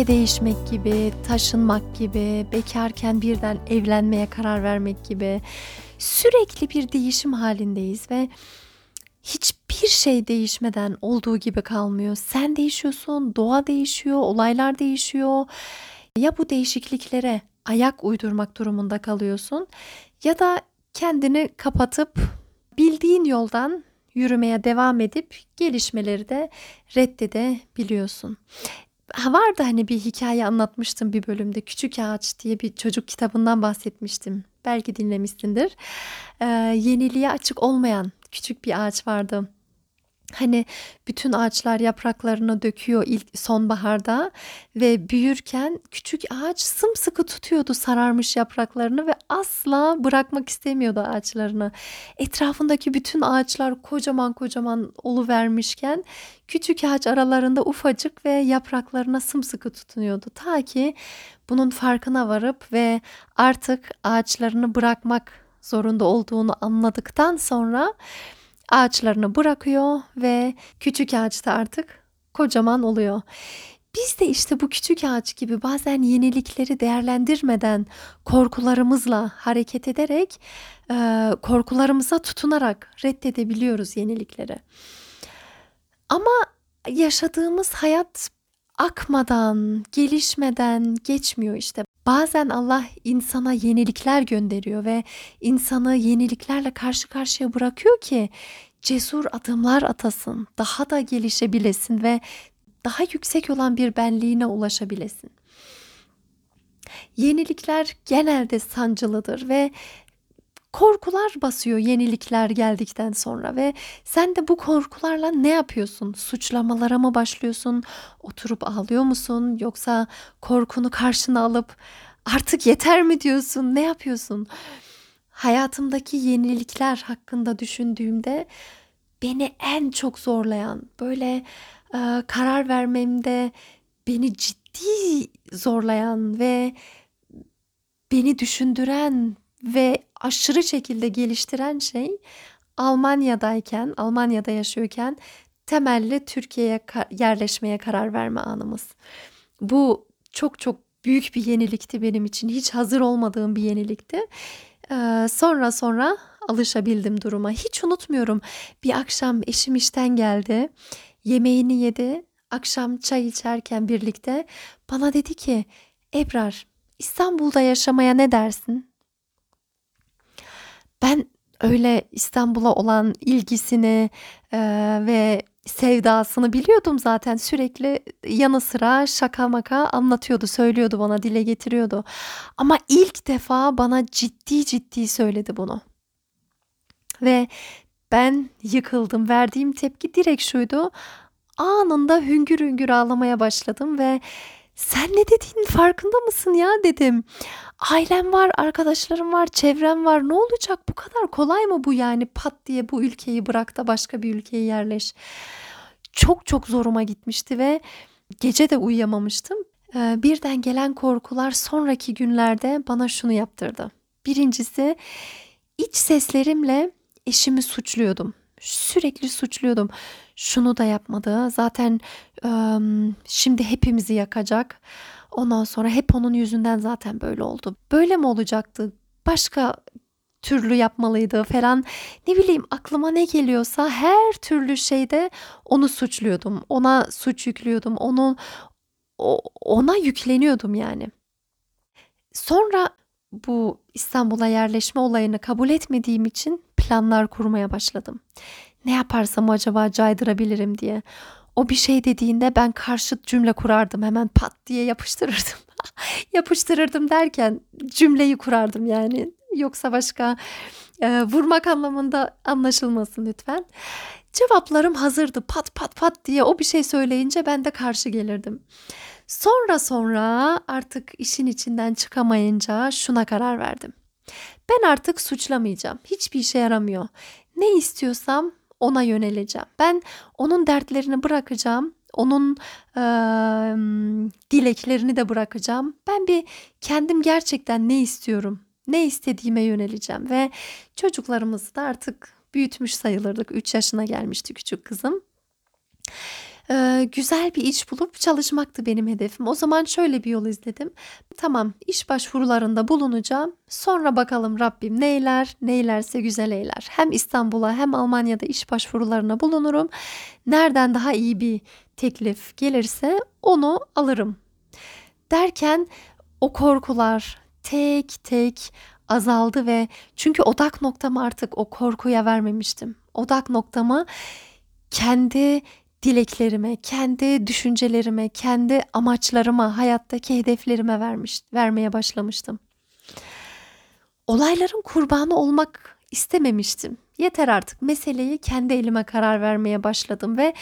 Ülke değişmek gibi, taşınmak gibi, bekarken birden evlenmeye karar vermek gibi sürekli bir değişim halindeyiz ve hiçbir şey değişmeden olduğu gibi kalmıyor. Sen değişiyorsun, doğa değişiyor, olaylar değişiyor. Ya bu değişikliklere ayak uydurmak durumunda kalıyorsun ya da kendini kapatıp bildiğin yoldan yürümeye devam edip gelişmeleri de reddedebiliyorsun vardı hani bir hikaye anlatmıştım bir bölümde. Küçük Ağaç diye bir çocuk kitabından bahsetmiştim. Belki dinlemişsindir. Ee, yeniliğe açık olmayan küçük bir ağaç vardı. Hani bütün ağaçlar yapraklarını döküyor ilk sonbaharda ve büyürken küçük ağaç sımsıkı tutuyordu sararmış yapraklarını ve asla bırakmak istemiyordu ağaçlarını. Etrafındaki bütün ağaçlar kocaman kocaman olu vermişken küçük ağaç aralarında ufacık ve yapraklarına sımsıkı tutunuyordu. Ta ki bunun farkına varıp ve artık ağaçlarını bırakmak zorunda olduğunu anladıktan sonra ağaçlarını bırakıyor ve küçük ağaçta artık kocaman oluyor. Biz de işte bu küçük ağaç gibi bazen yenilikleri değerlendirmeden korkularımızla hareket ederek korkularımıza tutunarak reddedebiliyoruz yenilikleri. Ama yaşadığımız hayat akmadan, gelişmeden geçmiyor işte. Bazen Allah insana yenilikler gönderiyor ve insanı yeniliklerle karşı karşıya bırakıyor ki cesur adımlar atasın, daha da gelişebilesin ve daha yüksek olan bir benliğine ulaşabilesin. Yenilikler genelde sancılıdır ve korkular basıyor yenilikler geldikten sonra ve sen de bu korkularla ne yapıyorsun? Suçlamalara mı başlıyorsun? Oturup ağlıyor musun? Yoksa korkunu karşına alıp artık yeter mi diyorsun? Ne yapıyorsun? Hayatımdaki yenilikler hakkında düşündüğümde beni en çok zorlayan, böyle e, karar vermemde beni ciddi zorlayan ve beni düşündüren ve aşırı şekilde geliştiren şey Almanya'dayken, Almanya'da yaşıyorken temelli Türkiye'ye yerleşmeye karar verme anımız. Bu çok çok büyük bir yenilikti benim için. Hiç hazır olmadığım bir yenilikti. Ee, sonra sonra alışabildim duruma. Hiç unutmuyorum. Bir akşam eşim işten geldi. Yemeğini yedi. Akşam çay içerken birlikte bana dedi ki Ebrar İstanbul'da yaşamaya ne dersin? Ben öyle İstanbul'a olan ilgisini e, ve sevdasını biliyordum zaten. Sürekli yanı sıra şaka maka anlatıyordu söylüyordu bana dile getiriyordu. Ama ilk defa bana ciddi ciddi söyledi bunu. Ve ben yıkıldım. Verdiğim tepki direkt şuydu. Anında hüngür hüngür ağlamaya başladım ve sen ne dediğinin farkında mısın ya dedim. Ailem var, arkadaşlarım var, çevrem var. Ne olacak? Bu kadar kolay mı bu yani? Pat diye bu ülkeyi bırak da başka bir ülkeye yerleş. Çok çok zoruma gitmişti ve gece de uyuyamamıştım. Ee, birden gelen korkular sonraki günlerde bana şunu yaptırdı. Birincisi iç seslerimle eşimi suçluyordum. Sürekli suçluyordum. Şunu da yapmadı. Zaten şimdi hepimizi yakacak. Ondan sonra hep onun yüzünden zaten böyle oldu. Böyle mi olacaktı? Başka türlü yapmalıydı falan. Ne bileyim aklıma ne geliyorsa her türlü şeyde onu suçluyordum. Ona suç yüklüyordum. Onu ona yükleniyordum yani. Sonra bu İstanbul'a yerleşme olayını kabul etmediğim için planlar kurmaya başladım. Ne yaparsam acaba caydırabilirim diye. O bir şey dediğinde ben karşıt cümle kurardım. Hemen pat diye yapıştırırdım. yapıştırırdım derken cümleyi kurardım yani. Yoksa başka e, vurmak anlamında anlaşılmasın lütfen. Cevaplarım hazırdı pat pat pat diye o bir şey söyleyince ben de karşı gelirdim. Sonra sonra artık işin içinden çıkamayınca şuna karar verdim. Ben artık suçlamayacağım. Hiçbir işe yaramıyor. Ne istiyorsam ona yöneleceğim. Ben onun dertlerini bırakacağım. Onun e, dileklerini de bırakacağım. Ben bir kendim gerçekten ne istiyorum, ne istediğime yöneleceğim ve çocuklarımızı da artık büyütmüş sayılırdık. 3 yaşına gelmişti küçük kızım. Ee, güzel bir iş bulup çalışmaktı benim hedefim. O zaman şöyle bir yol izledim. Tamam iş başvurularında bulunacağım. Sonra bakalım Rabbim neyler, neylerse güzel eyler. Hem İstanbul'a hem Almanya'da iş başvurularına bulunurum. Nereden daha iyi bir teklif gelirse onu alırım. Derken o korkular tek tek azaldı ve çünkü odak noktamı artık o korkuya vermemiştim. Odak noktamı kendi dileklerime, kendi düşüncelerime, kendi amaçlarıma, hayattaki hedeflerime vermiş, vermeye başlamıştım. Olayların kurbanı olmak istememiştim. Yeter artık meseleyi kendi elime karar vermeye başladım ve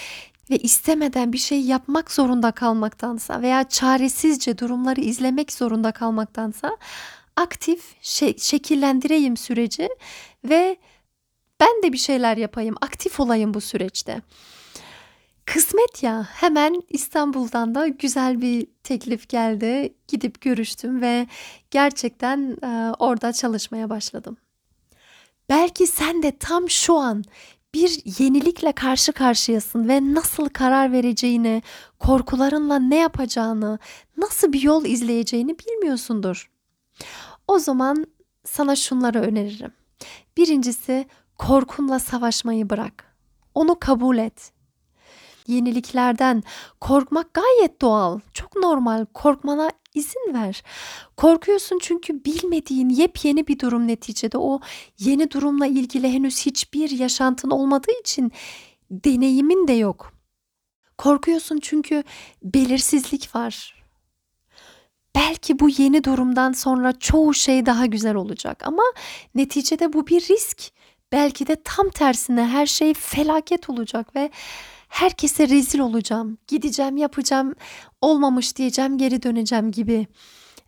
ve istemeden bir şey yapmak zorunda kalmaktansa veya çaresizce durumları izlemek zorunda kalmaktansa aktif şe- şekillendireyim süreci ve ben de bir şeyler yapayım, aktif olayım bu süreçte. Kısmet ya hemen İstanbul'dan da güzel bir teklif geldi. Gidip görüştüm ve gerçekten e, orada çalışmaya başladım. Belki sen de tam şu an bir yenilikle karşı karşıyasın ve nasıl karar vereceğini, korkularınla ne yapacağını, nasıl bir yol izleyeceğini bilmiyorsundur. O zaman sana şunları öneririm. Birincisi korkunla savaşmayı bırak. Onu kabul et yeniliklerden korkmak gayet doğal. Çok normal. Korkmana izin ver. Korkuyorsun çünkü bilmediğin yepyeni bir durum neticede. O yeni durumla ilgili henüz hiçbir yaşantın olmadığı için deneyimin de yok. Korkuyorsun çünkü belirsizlik var. Belki bu yeni durumdan sonra çoğu şey daha güzel olacak ama neticede bu bir risk. Belki de tam tersine her şey felaket olacak ve herkese rezil olacağım, gideceğim, yapacağım, olmamış diyeceğim, geri döneceğim gibi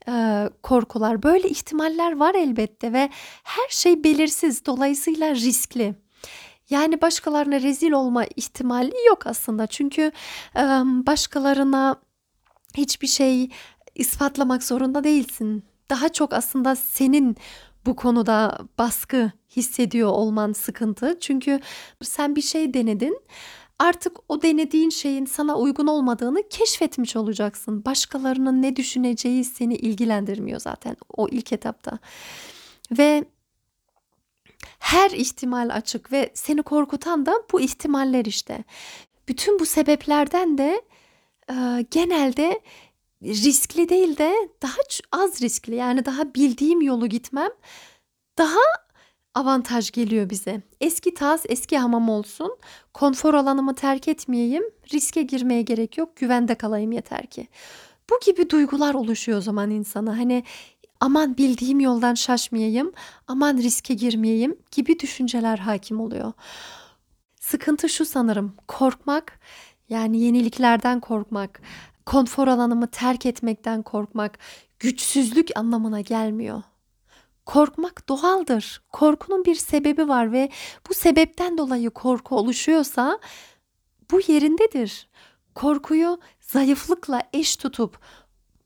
e, korkular. Böyle ihtimaller var elbette ve her şey belirsiz, dolayısıyla riskli. Yani başkalarına rezil olma ihtimali yok aslında. Çünkü e, başkalarına hiçbir şey ispatlamak zorunda değilsin. Daha çok aslında senin bu konuda baskı hissediyor olman sıkıntı. Çünkü sen bir şey denedin artık o denediğin şeyin sana uygun olmadığını keşfetmiş olacaksın. Başkalarının ne düşüneceği seni ilgilendirmiyor zaten o ilk etapta. Ve her ihtimal açık ve seni korkutan da bu ihtimaller işte. Bütün bu sebeplerden de e, genelde riskli değil de daha az riskli yani daha bildiğim yolu gitmem daha avantaj geliyor bize. Eski tas, eski hamam olsun. Konfor alanımı terk etmeyeyim. Riske girmeye gerek yok. Güvende kalayım yeter ki. Bu gibi duygular oluşuyor o zaman insana. Hani aman bildiğim yoldan şaşmayayım, aman riske girmeyeyim gibi düşünceler hakim oluyor. Sıkıntı şu sanırım. Korkmak, yani yeniliklerden korkmak, konfor alanımı terk etmekten korkmak güçsüzlük anlamına gelmiyor. Korkmak doğaldır. Korkunun bir sebebi var ve bu sebepten dolayı korku oluşuyorsa bu yerindedir. Korkuyu zayıflıkla eş tutup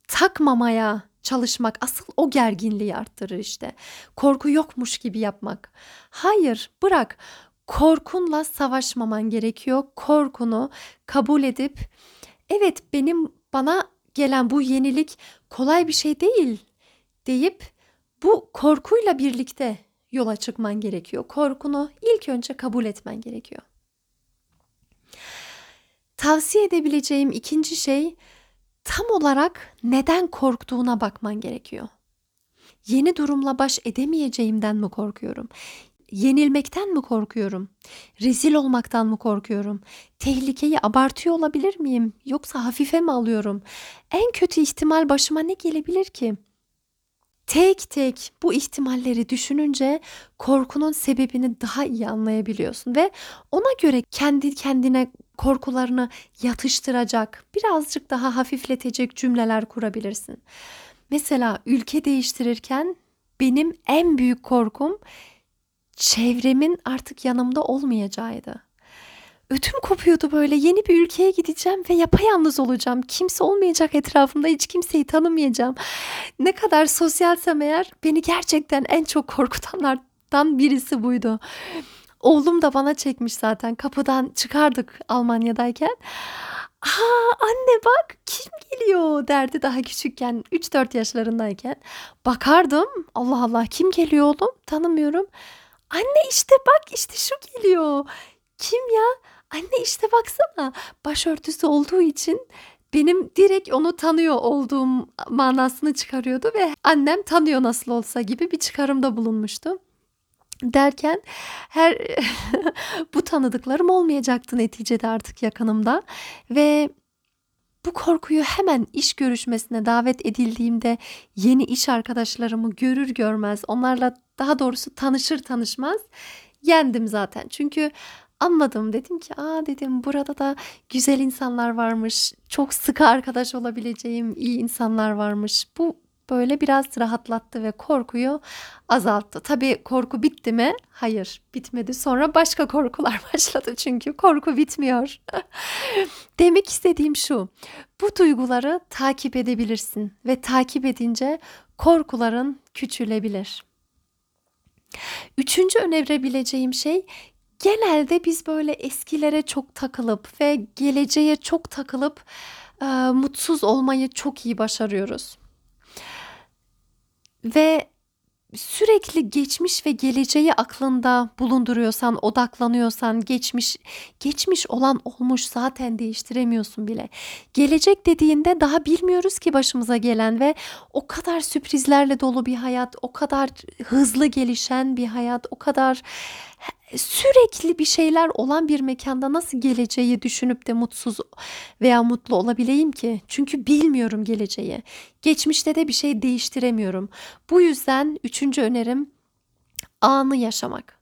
takmamaya çalışmak asıl o gerginliği arttırır işte. Korku yokmuş gibi yapmak. Hayır, bırak. Korkunla savaşmaman gerekiyor. Korkunu kabul edip evet benim bana gelen bu yenilik kolay bir şey değil deyip bu korkuyla birlikte yola çıkman gerekiyor. Korkunu ilk önce kabul etmen gerekiyor. Tavsiye edebileceğim ikinci şey tam olarak neden korktuğuna bakman gerekiyor. Yeni durumla baş edemeyeceğimden mi korkuyorum? Yenilmekten mi korkuyorum? Rezil olmaktan mı korkuyorum? Tehlikeyi abartıyor olabilir miyim? Yoksa hafife mi alıyorum? En kötü ihtimal başıma ne gelebilir ki? Tek tek bu ihtimalleri düşününce korkunun sebebini daha iyi anlayabiliyorsun ve ona göre kendi kendine korkularını yatıştıracak, birazcık daha hafifletecek cümleler kurabilirsin. Mesela ülke değiştirirken benim en büyük korkum çevremin artık yanımda olmayacağıydı. Ötüm kopuyordu böyle. Yeni bir ülkeye gideceğim ve yapayalnız olacağım. Kimse olmayacak etrafımda. Hiç kimseyi tanımayacağım. Ne kadar sosyalsem eğer beni gerçekten en çok korkutanlardan birisi buydu. Oğlum da bana çekmiş zaten. Kapıdan çıkardık Almanya'dayken. Aa anne bak kim geliyor derdi daha küçükken 3-4 yaşlarındayken. Bakardım Allah Allah kim geliyor oğlum tanımıyorum. Anne işte bak işte şu geliyor. Kim ya? Anne işte baksana başörtüsü olduğu için benim direkt onu tanıyor olduğum manasını çıkarıyordu ve annem tanıyor nasıl olsa gibi bir çıkarımda bulunmuştu. Derken her bu tanıdıklarım olmayacaktı neticede artık yakınımda ve bu korkuyu hemen iş görüşmesine davet edildiğimde yeni iş arkadaşlarımı görür görmez onlarla daha doğrusu tanışır tanışmaz yendim zaten. Çünkü anladım dedim ki aa dedim burada da güzel insanlar varmış. Çok sıkı arkadaş olabileceğim iyi insanlar varmış. Bu böyle biraz rahatlattı ve korkuyu azalttı. Tabii korku bitti mi? Hayır, bitmedi. Sonra başka korkular başladı çünkü korku bitmiyor. Demek istediğim şu. Bu duyguları takip edebilirsin ve takip edince korkuların küçülebilir. Üçüncü önerebileceğim şey genelde biz böyle eskilere çok takılıp ve geleceğe çok takılıp e, mutsuz olmayı çok iyi başarıyoruz. Ve sürekli geçmiş ve geleceği aklında bulunduruyorsan, odaklanıyorsan, geçmiş geçmiş olan olmuş zaten değiştiremiyorsun bile. Gelecek dediğinde daha bilmiyoruz ki başımıza gelen ve o kadar sürprizlerle dolu bir hayat, o kadar hızlı gelişen bir hayat, o kadar sürekli bir şeyler olan bir mekanda nasıl geleceği düşünüp de mutsuz veya mutlu olabileyim ki? Çünkü bilmiyorum geleceği. Geçmişte de bir şey değiştiremiyorum. Bu yüzden üçüncü önerim anı yaşamak.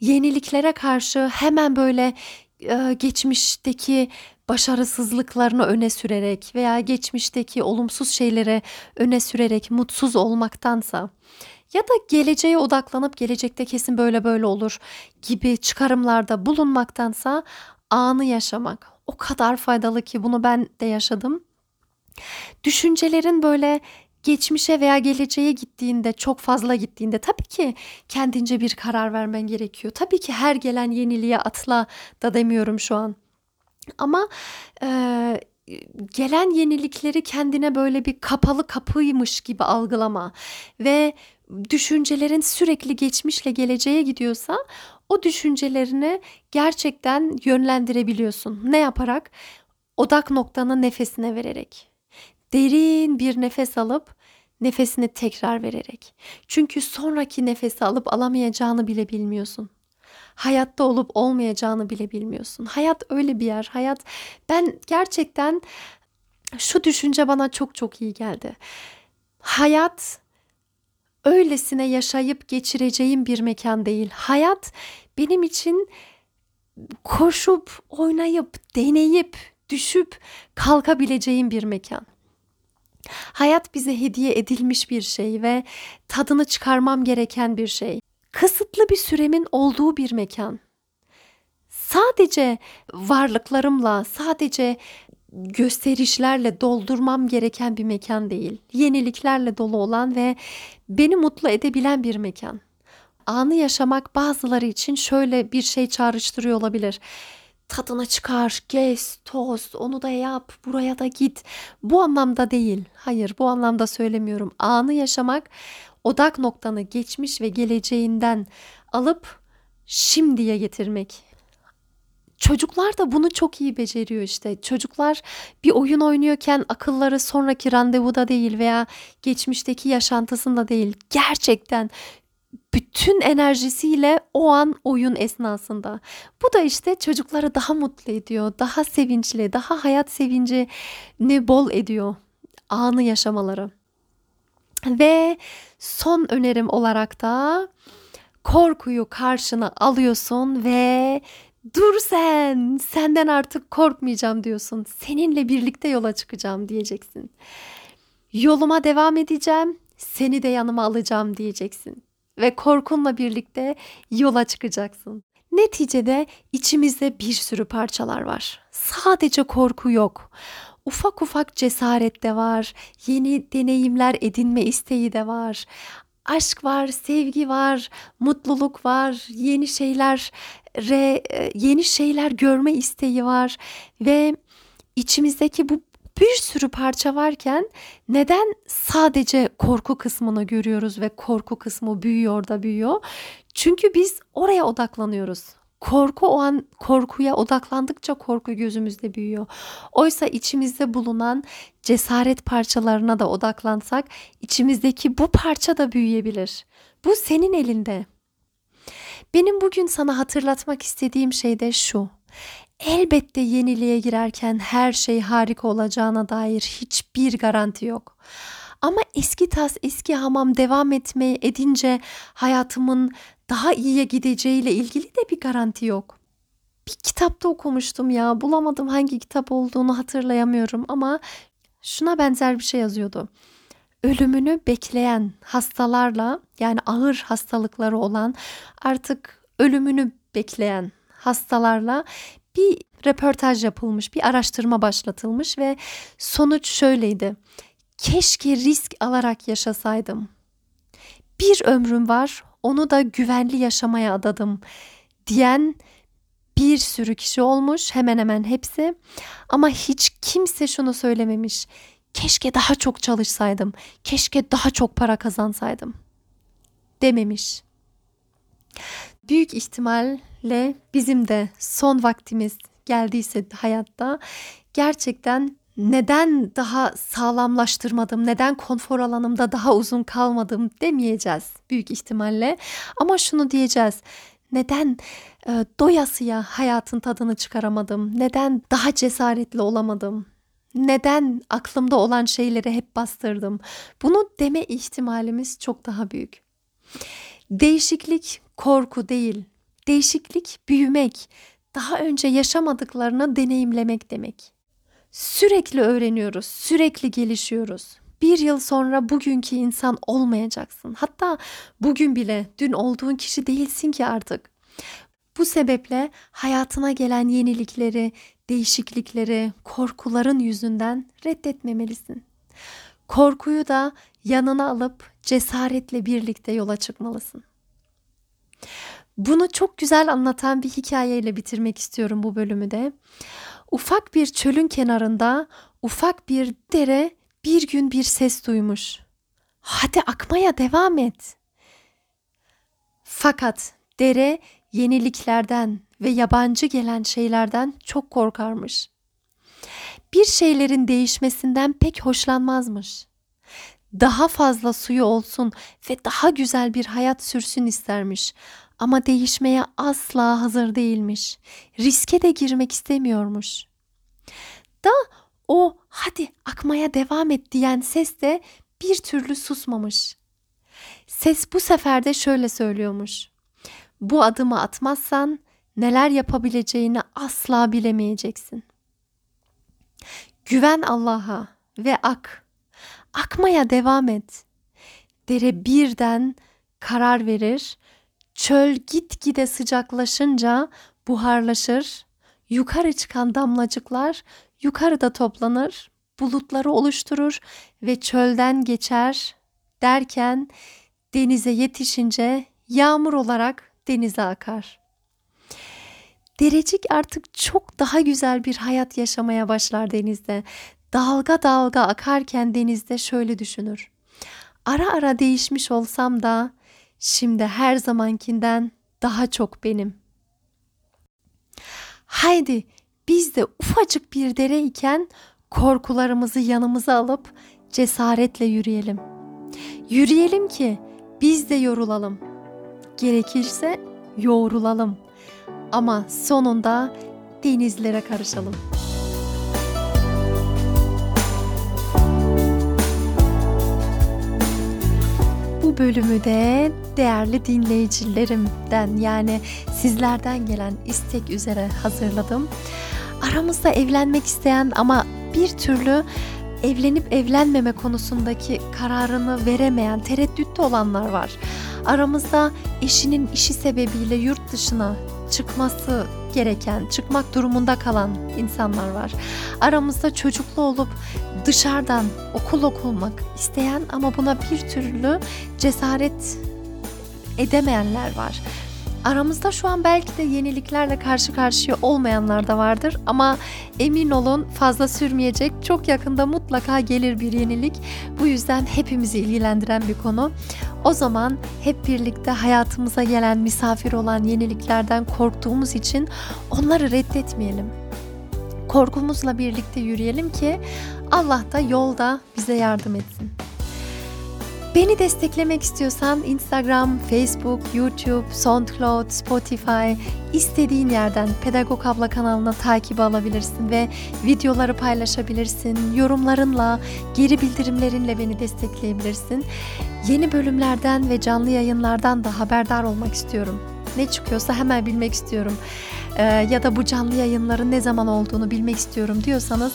Yeniliklere karşı hemen böyle e, geçmişteki başarısızlıklarını öne sürerek veya geçmişteki olumsuz şeyleri öne sürerek mutsuz olmaktansa ya da geleceğe odaklanıp gelecekte kesin böyle böyle olur gibi çıkarımlarda bulunmaktansa anı yaşamak o kadar faydalı ki bunu ben de yaşadım. Düşüncelerin böyle geçmişe veya geleceğe gittiğinde çok fazla gittiğinde tabii ki kendince bir karar vermen gerekiyor. Tabii ki her gelen yeniliğe atla da demiyorum şu an. Ama e, gelen yenilikleri kendine böyle bir kapalı kapıymış gibi algılama ve düşüncelerin sürekli geçmişle geleceğe gidiyorsa o düşüncelerini gerçekten yönlendirebiliyorsun. Ne yaparak? Odak noktanı nefesine vererek. Derin bir nefes alıp nefesini tekrar vererek. Çünkü sonraki nefesi alıp alamayacağını bile bilmiyorsun. Hayatta olup olmayacağını bile bilmiyorsun. Hayat öyle bir yer. Hayat ben gerçekten şu düşünce bana çok çok iyi geldi. Hayat öylesine yaşayıp geçireceğim bir mekan değil. Hayat benim için koşup, oynayıp, deneyip, düşüp kalkabileceğim bir mekan. Hayat bize hediye edilmiş bir şey ve tadını çıkarmam gereken bir şey. Kısıtlı bir süremin olduğu bir mekan. Sadece varlıklarımla, sadece gösterişlerle doldurmam gereken bir mekan değil. Yeniliklerle dolu olan ve beni mutlu edebilen bir mekan. Anı yaşamak bazıları için şöyle bir şey çağrıştırıyor olabilir. Tadına çıkar, gez, toz, onu da yap, buraya da git. Bu anlamda değil. Hayır, bu anlamda söylemiyorum. Anı yaşamak odak noktanı geçmiş ve geleceğinden alıp şimdiye getirmek. Çocuklar da bunu çok iyi beceriyor işte. Çocuklar bir oyun oynuyorken akılları sonraki randevuda değil veya geçmişteki yaşantısında değil. Gerçekten bütün enerjisiyle o an oyun esnasında. Bu da işte çocukları daha mutlu ediyor, daha sevinçli, daha hayat sevincini bol ediyor anı yaşamaları. Ve son önerim olarak da korkuyu karşına alıyorsun ve dur sen senden artık korkmayacağım diyorsun. Seninle birlikte yola çıkacağım diyeceksin. Yoluma devam edeceğim, seni de yanıma alacağım diyeceksin ve korkunla birlikte yola çıkacaksın. Neticede içimizde bir sürü parçalar var. Sadece korku yok. Ufak ufak cesaret de var, yeni deneyimler edinme isteği de var. Aşk var, sevgi var, mutluluk var, yeni şeyler re, yeni şeyler görme isteği var ve içimizdeki bu bir sürü parça varken neden sadece korku kısmını görüyoruz ve korku kısmı büyüyor da büyüyor? Çünkü biz oraya odaklanıyoruz. Korku o an korkuya odaklandıkça korku gözümüzde büyüyor. Oysa içimizde bulunan cesaret parçalarına da odaklansak içimizdeki bu parça da büyüyebilir. Bu senin elinde. Benim bugün sana hatırlatmak istediğim şey de şu. Elbette yeniliğe girerken her şey harika olacağına dair hiçbir garanti yok. Ama eski tas eski hamam devam etmeye edince hayatımın daha iyiye gideceğiyle ilgili de bir garanti yok. Bir kitapta okumuştum ya bulamadım hangi kitap olduğunu hatırlayamıyorum ama şuna benzer bir şey yazıyordu. Ölümünü bekleyen hastalarla yani ağır hastalıkları olan artık ölümünü bekleyen hastalarla bir röportaj yapılmış, bir araştırma başlatılmış ve sonuç şöyleydi. Keşke risk alarak yaşasaydım. Bir ömrüm var, onu da güvenli yaşamaya adadım diyen bir sürü kişi olmuş, hemen hemen hepsi. Ama hiç kimse şunu söylememiş. Keşke daha çok çalışsaydım, keşke daha çok para kazansaydım dememiş. Büyük ihtimal ile bizim de son vaktimiz geldiyse hayatta gerçekten neden daha sağlamlaştırmadım, neden konfor alanımda daha uzun kalmadım demeyeceğiz büyük ihtimalle. Ama şunu diyeceğiz. Neden e, doyasıya hayatın tadını çıkaramadım? Neden daha cesaretli olamadım? Neden aklımda olan şeyleri hep bastırdım? Bunu deme ihtimalimiz çok daha büyük. Değişiklik korku değil, Değişiklik büyümek, daha önce yaşamadıklarını deneyimlemek demek. Sürekli öğreniyoruz, sürekli gelişiyoruz. Bir yıl sonra bugünkü insan olmayacaksın. Hatta bugün bile dün olduğun kişi değilsin ki artık. Bu sebeple hayatına gelen yenilikleri, değişiklikleri, korkuların yüzünden reddetmemelisin. Korkuyu da yanına alıp cesaretle birlikte yola çıkmalısın. Bunu çok güzel anlatan bir hikayeyle bitirmek istiyorum bu bölümü de. Ufak bir çölün kenarında ufak bir dere bir gün bir ses duymuş. Hadi akmaya devam et. Fakat dere yeniliklerden ve yabancı gelen şeylerden çok korkarmış. Bir şeylerin değişmesinden pek hoşlanmazmış. Daha fazla suyu olsun ve daha güzel bir hayat sürsün istermiş ama değişmeye asla hazır değilmiş. Riske de girmek istemiyormuş. Da o hadi akmaya devam et diyen ses de bir türlü susmamış. Ses bu sefer de şöyle söylüyormuş. Bu adımı atmazsan neler yapabileceğini asla bilemeyeceksin. Güven Allah'a ve ak. Akmaya devam et. Dere birden karar verir Çöl gitgide sıcaklaşınca buharlaşır, yukarı çıkan damlacıklar yukarıda toplanır, bulutları oluşturur ve çölden geçer derken denize yetişince yağmur olarak denize akar. Derecik artık çok daha güzel bir hayat yaşamaya başlar denizde. Dalga dalga akarken denizde şöyle düşünür. Ara ara değişmiş olsam da şimdi her zamankinden daha çok benim. Haydi biz de ufacık bir dere iken korkularımızı yanımıza alıp cesaretle yürüyelim. Yürüyelim ki biz de yorulalım. Gerekirse yoğrulalım. Ama sonunda denizlere karışalım. Bölümü de değerli dinleyicilerimden yani sizlerden gelen istek üzere hazırladım. Aramızda evlenmek isteyen ama bir türlü evlenip evlenmeme konusundaki kararını veremeyen, tereddütte olanlar var. Aramızda eşinin işi sebebiyle yurt dışına çıkması gereken, çıkmak durumunda kalan insanlar var. Aramızda çocuklu olup dışarıdan okul okumak isteyen ama buna bir türlü cesaret edemeyenler var. Aramızda şu an belki de yeniliklerle karşı karşıya olmayanlar da vardır ama emin olun fazla sürmeyecek. Çok yakında mutlaka gelir bir yenilik. Bu yüzden hepimizi ilgilendiren bir konu. O zaman hep birlikte hayatımıza gelen misafir olan yeniliklerden korktuğumuz için onları reddetmeyelim. Korkumuzla birlikte yürüyelim ki Allah da yolda bize yardım etsin. Beni desteklemek istiyorsan Instagram, Facebook, YouTube, SoundCloud, Spotify istediğin yerden Pedagog Abla kanalına takip alabilirsin ve videoları paylaşabilirsin. Yorumlarınla, geri bildirimlerinle beni destekleyebilirsin. Yeni bölümlerden ve canlı yayınlardan da haberdar olmak istiyorum. Ne çıkıyorsa hemen bilmek istiyorum. Ee, ya da bu canlı yayınların ne zaman olduğunu bilmek istiyorum diyorsanız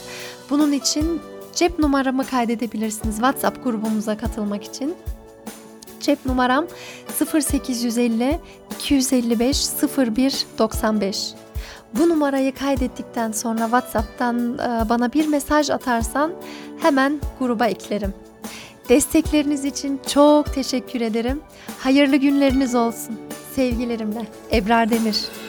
bunun için cep numaramı kaydedebilirsiniz WhatsApp grubumuza katılmak için. Cep numaram 0850 255 01 95. Bu numarayı kaydettikten sonra WhatsApp'tan e, bana bir mesaj atarsan hemen gruba eklerim. Destekleriniz için çok teşekkür ederim. Hayırlı günleriniz olsun. Sevgilerimle Ebrar Demir.